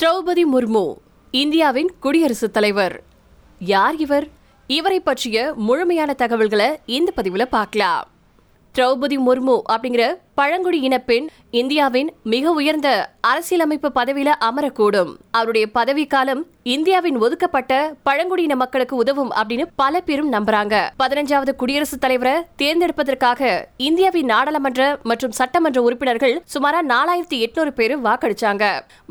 திரௌபதி முர்மு இந்தியாவின் குடியரசுத் தலைவர். யார் இவர்? இவரை பற்றிய முழுமையான தகவல்களை இந்த பதிவுல பார்க்கலாம். திரௌபதி முர்மு அப்படிங்கிற பழங்குடி இன பெண் இந்தியாவின் மிக உயர்ந்த அரசியலமைப்பு பதவியில அமரக்கூடும். அவருடைய பதவி காலம் இந்தியாவின் ஒதுக்கப்பட்ட பழங்குடியின மக்களுக்கு உதவும் அப்படின்னு பல பேரும் நம்புறாங்க. பதினஞ்சாவது குடியரசுத் தலைவரை தேர்ந்தெடுப்பதற்காக இந்தியாவின் நாடாளுமன்ற மற்றும் சட்டமன்ற உறுப்பினர்கள் சுமாரா நாலாயிரத்தி எட்நூறு பேர் வாக்களிச்சாங்க.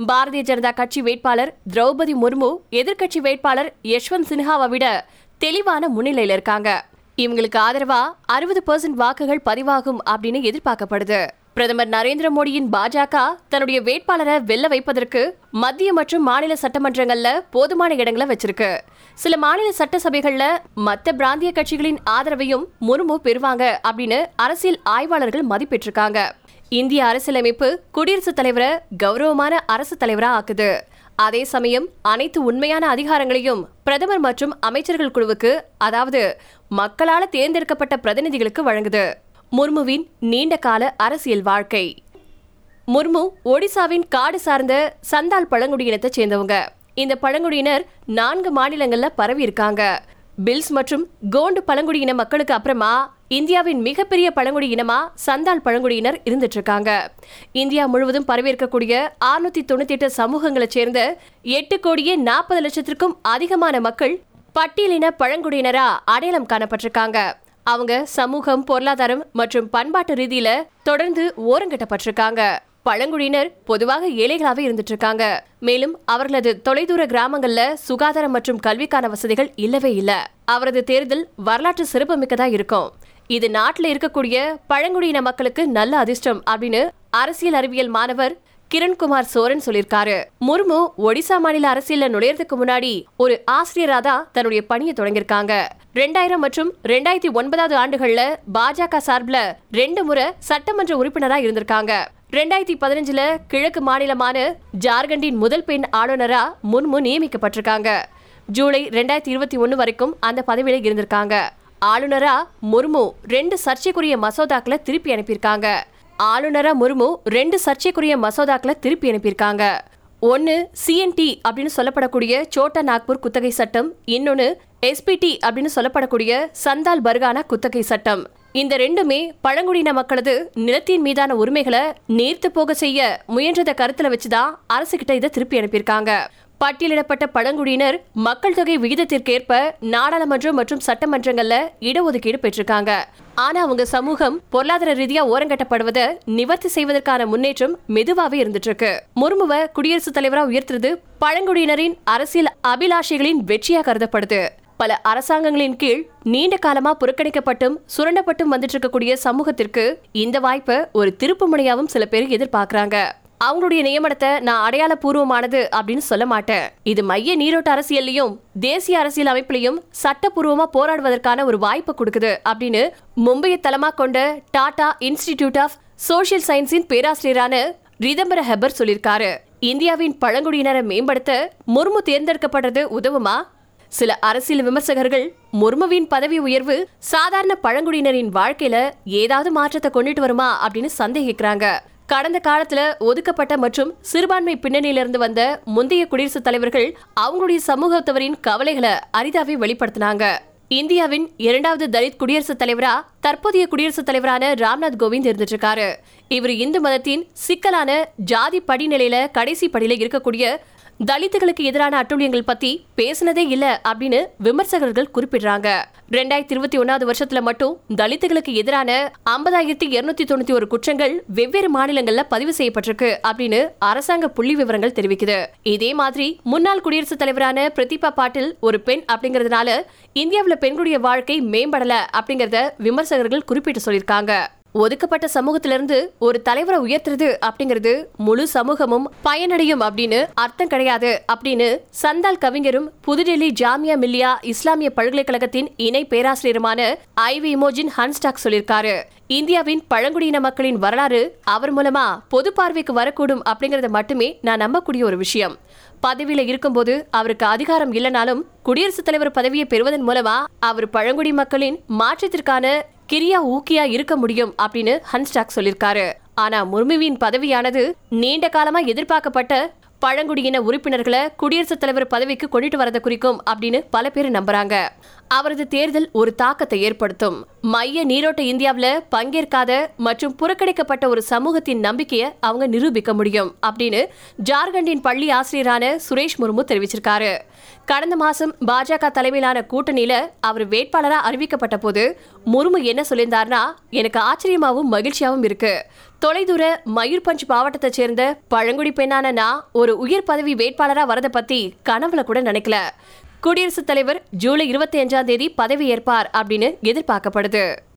பாரதிய ஜனதா கட்சி வேட்பாளர் திரௌபதி முர்மு எதிர்க்கட்சி வேட்பாளர் யஷ்வந்த் சின்ஹாவை விட தெளிவான முன்னிலையில இருக்காங்க. இவங்களுக்கு ஆதரவா அறுபது பர்சன்ட் வாக்குகள் பதிவாகும் அப்படின்னு எதிர்பார்க்கப்படுது. பிரதமர் நரேந்திர மோடியின் பாஜக தன்னுடைய வேட்பாளரை வெல்ல வைப்பதற்கு மத்திய மற்றும் மாநில சட்டமன்றங்கள்ல போதுமான இடங்களை வச்சிருக்கு. சில மாநில சட்டசபைகள்ல மத்த பிராந்திய கட்சிகளின் ஆதரவையும் முர்மு பெறுவாங்க அப்படின்னு அரசியல் ஆய்வாளர்கள் மதிப்பிட்டிருக்காங்க. இந்திய அரசியலமைப்பு குடியரசுத் தலைவரை கௌரவமான அரசு தலைவரா ஆக்குது. அதே சமயம் அனைத்து உண்மையான அதிகாரங்களையும் பிரதமர் மற்றும் அமைச்சர்கள் குழுவுக்கு அதாவது மக்களால் தேர்ந்தெடுக்கப்பட்ட பிரதிநிதிகளுக்கு வழங்குது. முர்முவின் நீண்ட கால அரசியல் வாழ்க்கை. முர்மு ஒடிசாவின் காடு சார்ந்த சந்தால் பழங்குடியினத்தை சேர்ந்தவங்க. இந்த பழங்குடியினர் நான்கு மாநிலங்களில் பரவி இருக்காங்க பில்ஸ் மற்றும் கோண்டு பழங்குடியின மக்களுக்கு அப்புறமா இந்தியாவின் மிகப்பெரிய பழங்குடி இனமா சந்தால் பழங்குடியினர் இருந்துட்டு இருக்காங்க இந்தியா முழுவதும் பரவியிருக்கக்கூடிய அறுநூத்தி தொண்ணூத்தி எட்டு சமூகங்களை சேர்ந்த எட்டு கோடியே நாற்பது லட்சத்திற்கும் அதிகமான மக்கள் பட்டியலின பழங்குடியினரா அடையாளம் காணப்பட்டிருக்காங்க. அவங்க சமூகம் பொருளாதாரம் மற்றும் பண்பாட்டு ரீதியில தொடர்ந்து ஓரங்கட்டப்பட்டிருக்காங்க. பழங்குடியினர் பொதுவாக ஏழைகளாவே இருந்துட்டு இருக்காங்க மேலும் அவர்களது தொலைதூர கிராமங்கள்ல சுகாதாரம் மற்றும் கல்விக்கான வசதிகள் இல்லவே இல்ல. அவரது தேர்தல் வரலாற்று சிறப்புமிக்கதா இருக்கும். இது நாட்டில் இருக்கக்கூடிய பழங்குடியின மக்களுக்கு நல்ல அதிர்ஷ்டம் அப்படின்னு அரசியல் அறிவியல் மாணவர் கிரண்குமார் சோரன் சொல்லியிருக்காரு. முர்மு ஒடிசா மாநில அரசியல்ல நுழையறதுக்கு முன்னாடி ஒரு ஆசிரியரா தான் தன்னுடைய பணியை தொடங்கியிருக்காங்க. ரெண்டாயிரம் மற்றும் ரெண்டாயிரத்தி ஒன்பதாவது ஆண்டுகள்ல பாஜக சார்பில் ரெண்டு முறை சட்டமன்ற உறுப்பினரா இருந்திருக்காங்க. ரெண்டாயிரத்தி பதினஞ்சுல கிழக்கு மாநிலமான ஜார்க்கண்டின் முதல் பெண் ஆளுநரா முர்மு நியமிக்கப்பட்டிருக்காங்க. ஜூலை ரெண்டாயிரத்தி இருபத்தி ஒன்னு வரைக்கும் அந்த பதவியில இருந்திருக்காங்க. ஆளுநரா முர்மு ரெண்டு சர்ச்சைக்குரிய மசோதாக்களை திருப்பி அனுப்பியிருக்காங்க. ஆளுநரா முர்மு ரெண்டு சர்ச்சைக்குரிய மசோதாக்களை திருப்பி அனுப்பியிருக்காங்க. ஒன்னு சிஎன்டி அப்படின்னு சொல்லப்படக்கூடிய சோட்டா நாக்பூர் குத்தகை சட்டம் இன்னொன்னு எஸ்பிடி அப்படின்னு சொல்லப்படக்கூடிய சந்தால் பர்கானா குத்தகை சட்டம். இந்த ரெண்டுமே பழங்குடியின மக்களது நிலத்தின் மீதான உரிமைகளை நீர்த்து போக செய்ய முயன்றதை கருத்துல வச்சுதான் அரசு கிட்ட இதை திருப்பி அனுப்பியிருக்காங்க. பட்டியலிடப்பட்ட பழங்குடியினர் மக்கள் தொகை விகிதத்திற்கேற்ப நாடாளுமன்றம் மற்றும் சட்டமன்றங்கள்ல இடஒதுக்கீடு பெற்றிருக்காங்க. ஆனா அவங்க சமூகம் பொருளாதார ரீதியா ஓரங்கட்டப்படுவதை நிவர்த்தி செய்வதற்கான முன்னேற்றம் மெதுவாவே இருந்துட்டு இருக்கு முர்முவ குடியரசுத் தலைவரா உயர்த்துறது பழங்குடியினரின் அரசியல் அபிலாஷைகளின் வெற்றியா கருதப்படுது. பல அரசாங்கங்களின் கீழ் நீண்ட காலமா புறக்கணிக்கப்பட்டும் சுரண்டப்பட்டும் வந்துட்டு இருக்கக்கூடிய சமூகத்திற்கு இந்த வாய்ப்பை ஒரு திருப்பு முனையாவும் சில பேர் எதிர்பார்க்கறாங்க. அவங்களுடைய நியமனத்தை நான் அடையாளபூர்வமானது அப்படின்னு சொல்ல மாட்டேன். இது மைய நீரோட்ட அரசியல்லையும் தேசிய அரசியல் அமைப்பிலையும் சட்டப்பூர்வமா போராடுவதற்கான ஒரு வாய்ப்பு கொடுக்குது அப்படின்னு மும்பையை தளமா கொண்ட டாடா இன்ஸ்டிடியூட் ஆஃப் சோஷியல் சயின்ஸின் பேராசிரியரான ரிதம்பர ஹெபர் சொல்லியிருக்காரு. இந்தியாவின் பழங்குடியினரை மேம்படுத்த முர்மு தேர்ந்தெடுக்கப்படுறது உதவுமா? சில அரசியல் விமர்சகர்கள் முர்முவின் பதவி உயர்வு சாதாரண பழங்குடியினரின் வாழ்க்கையில ஏதாவது மாற்றத்தை கொண்டுட்டு வருமா அப்படின்னு சந்தேகிக்கிறாங்க. கடந்த காலத்துல ஒதுக்கப்பட்ட மற்றும் சிறுபான்மை பின்னணியிலிருந்து வந்த முந்தைய குடியரசுத் தலைவர்கள் அவங்களுடைய சமூகத்தவரின் கவலைகளை அரிதாவே வெளிப்படுத்தினாங்க. இந்தியாவின் இரண்டாவது தலித் குடியரசுத் தலைவரா தற்போதைய குடியரசுத் தலைவரான ராம்நாத் கோவிந்த் இருந்துட்டு இருக்காரு இவர் இந்து மதத்தின் சிக்கலான ஜாதி படிநிலையில கடைசி படியில இருக்கக்கூடிய தலித்துகளுக்கு எதிரான அட்டூழியங்கள் பத்தி பேசினதே இல்ல அப்படின்னு விமர்சகர்கள் குறிப்பிடுறாங்க. ரெண்டாயிரத்தி இருபத்தி ஒன்னாவது வருஷத்துல மட்டும் தலித்துகளுக்கு எதிரான ஐம்பதாயிரத்தி இருநூத்தி தொண்ணூத்தி ஒரு குற்றங்கள் வெவ்வேறு மாநிலங்கள்ல பதிவு செய்யப்பட்டிருக்கு அப்படின்னு அரசாங்க புள்ளி விவரங்கள் தெரிவிக்குது. இதே மாதிரி முன்னாள் குடியரசுத் தலைவரான பிரதீபா பாட்டில் ஒரு பெண் அப்படிங்கறதுனால இந்தியாவில் பெண்களுடைய வாழ்க்கை மேம்படல அப்படிங்கறத விமர்சகர்கள் குறிப்பிட்டு சொல்லியிருக்காங்க. ஒதுக்கப்பட்ட சமூகத்திலிருந்து ஒரு தலைவரை உயர்த்துறது அப்படிங்கிறது முழு சமூகமும் பயனடையும் அப்படின்னு அர்த்தம் கிடையாது அப்படின்னு சந்தால் கவிஞரும் புதுடெல்லி ஜாமியா மில்லியா இஸ்லாமிய பல்கலைக்கழகத்தின் இணை பேராசிரியருமான ஐவி இமோஜின் ஹன்ஸ்டாக் சொல்லியிருக்காரு. இந்தியாவின் பழங்குடியின மக்களின் வரலாறு அவர் மூலமா பொது பார்வைக்கு வரக்கூடும் அப்படிங்கறத மட்டுமே நான் நம்பக்கூடிய ஒரு விஷயம். பதவியில இருக்கும்போது அவருக்கு அதிகாரம் இல்லைனாலும் குடியரசுத் தலைவர் பதவியை பெறுவதன் மூலமா அவர் பழங்குடி மக்களின் மாற்றத்திற்கான கிரியா ஊக்கியா இருக்க முடியும் அப்படின்னு ஹன்ஸ்டாக் சொல்லியிருக்காரு. ஆனா முர்முவின் பதவியானது நீண்ட காலமா எதிர்பார்க்கப்பட்ட பழங்குடியின உறுப்பினர்களை குடியரசுத் தலைவர் பதவிக்கு கொண்டுட்டு வரதை குறிக்கும் அப்படின்னு பல பேர் நம்புறாங்க. அவரது தேர்தல் ஒரு தாக்கத்தை ஏற்படுத்தும். மைய நீரோட்ட இந்தியாவில் பங்கேற்காத மற்றும் புறக்கணிக்கப்பட்ட ஒரு சமூகத்தின் நம்பிக்கையை அவங்க நிரூபிக்க முடியும் அப்படின்னு ஜார்க்கண்டின் பள்ளி ஆசிரியரான சுரேஷ் முர்மு தெரிவிச்சிருக்காரு. கடந்த மாசம் பாஜக தலைமையிலான கூட்டணியில அவர் வேட்பாளராக அறிவிக்கப்பட்ட போது முர்மு என்ன சொல்லியிருந்தார்னா எனக்கு ஆச்சரியமாவும் மகிழ்ச்சியாவும் இருக்கு. தொலைதூர மயூர்பஞ்ச் மாவட்டத்தை சேர்ந்த பழங்குடி பெண்ணான நான் ஒரு உயர் பதவி வேட்பாளரா வரதை பத்தி கனவுல கூட நினைக்கல. குடியரசுத் தலைவர் ஜூலை இருபத்தி அஞ்சாம் தேதி பதவி ஏற்பார் அப்படின்னு எதிர்பார்க்கப்படுது.